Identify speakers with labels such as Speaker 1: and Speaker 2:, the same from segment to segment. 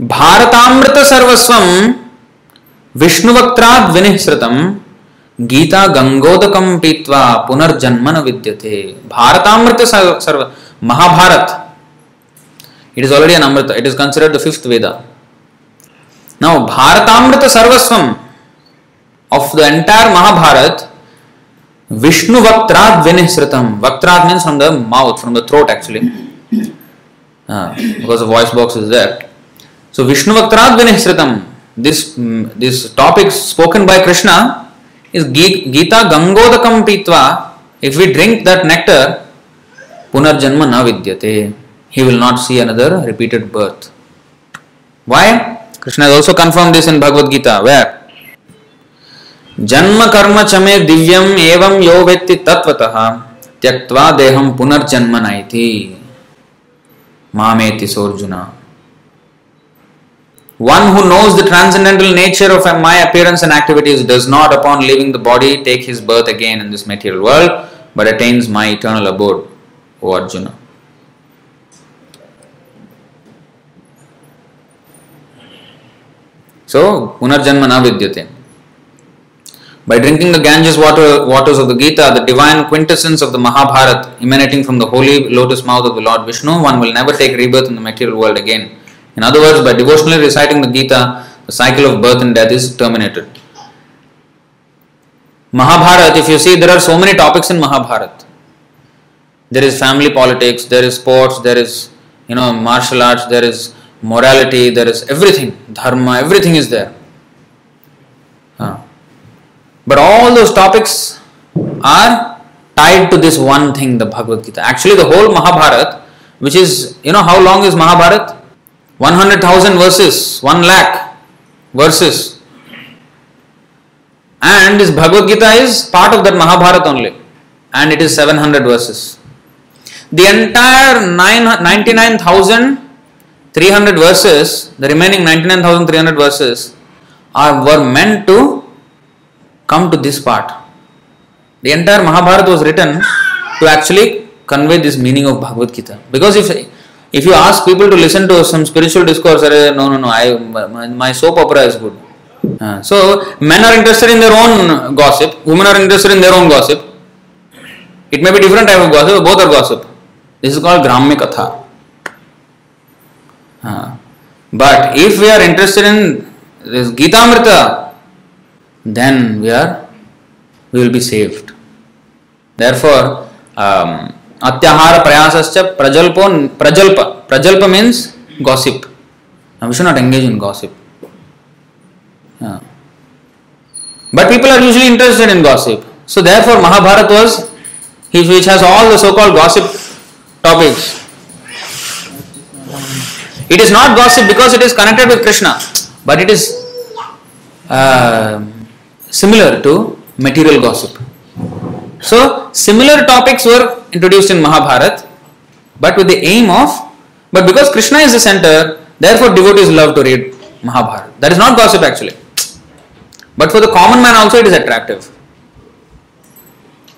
Speaker 1: भारतामृत
Speaker 2: सर्वस्व विष्णुवक्ता विनिसृतम, गीता गंगोदकम पीत्वा पुनर्जन्म न विद्यते। भारतामृत सर्व, Mahabharata. It is already an amrit it is considered the fifth Veda now भारतामृत सर्वस्वम of the entire Mahabharata, Vishnu Vaktrat Vinisritam. Vaktrat means from the mouth, from the throat actually. Ah, because the voice box is there. So Vishnu Vaktrat Vinisritam. This, mm, this topic spoken by Krishna is Gita Gangodakam Pitva. If we drink that nectar, Punarjanma na vidyate. He will not see another repeated birth. Why? Krishna has also confirmed this in Bhagavad Gita. Where? जन्म कर्म च मे दिव्यम एवं यो व्यक्ति तत्वतः त्यक्त्वा देहम पुनर्जन्म नयति मामेति सोर्जुन one who knows the transcendental nature of my appearance and activities does not upon leaving the body take his birth again in this material world but attains my eternal abode O Arjuna so पुनर्जन्म न विद्यते। By drinking the Ganges water, waters of the Gita, the divine quintessence of the Mahabharata emanating from the holy lotus mouth of the Lord Vishnu, one will never take rebirth in the material world again. In other words, by devotionally reciting the Gita, the cycle of birth and death is terminated. Mahabharata, if you see, there are so many topics in Mahabharata. There is family politics, there is sports, there is you know martial arts, there is morality, there is everything, dharma, everything is there. Huh. But all those topics are tied to this one thing, the Bhagavad Gita. Actually, the whole Mahabharata, which is, you know, how long is Mahabharata? 100,000 verses, 1 lakh verses. And this Bhagavad Gita is part of that Mahabharata only. And it is 700 verses. The entire 9, 99,300 verses, the remaining 99,300 verses, are were meant to come to this part. The entire Mahabharata was written to actually convey this meaning of Bhagavad Gita. Because if if you ask people to listen to some spiritual discourse, "Arey, no, no, no, I my, my soap opera is good. Uh, so men are interested in their own gossip, women are interested in their own gossip. It may be different type of gossip, both are gossip. This is called Gramya Katha. Uh, but if we are interested in this Gita Amrita, then we are we will be saved. Therefore, um, atyahara prayasascha prajalpo prajalpa prajalpa means gossip. Now we should not engage in gossip. Yeah. But people are usually interested in gossip. So therefore, Mahabharata was which has all the so-called gossip topics. It is not gossip because it is connected with Krishna, but it is uh, similar to material gossip. So, similar topics were introduced in Mahabharata, but with the aim of, but because Krishna is the center, therefore devotees love to read Mahabharata. That is not gossip actually. But for the common man also it is attractive.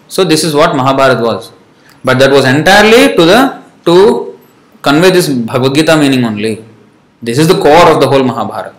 Speaker 2: So this is what Mahabharata was. But that was entirely to the to convey this Bhagavad Gita meaning only. This is the core of the whole Mahabharata.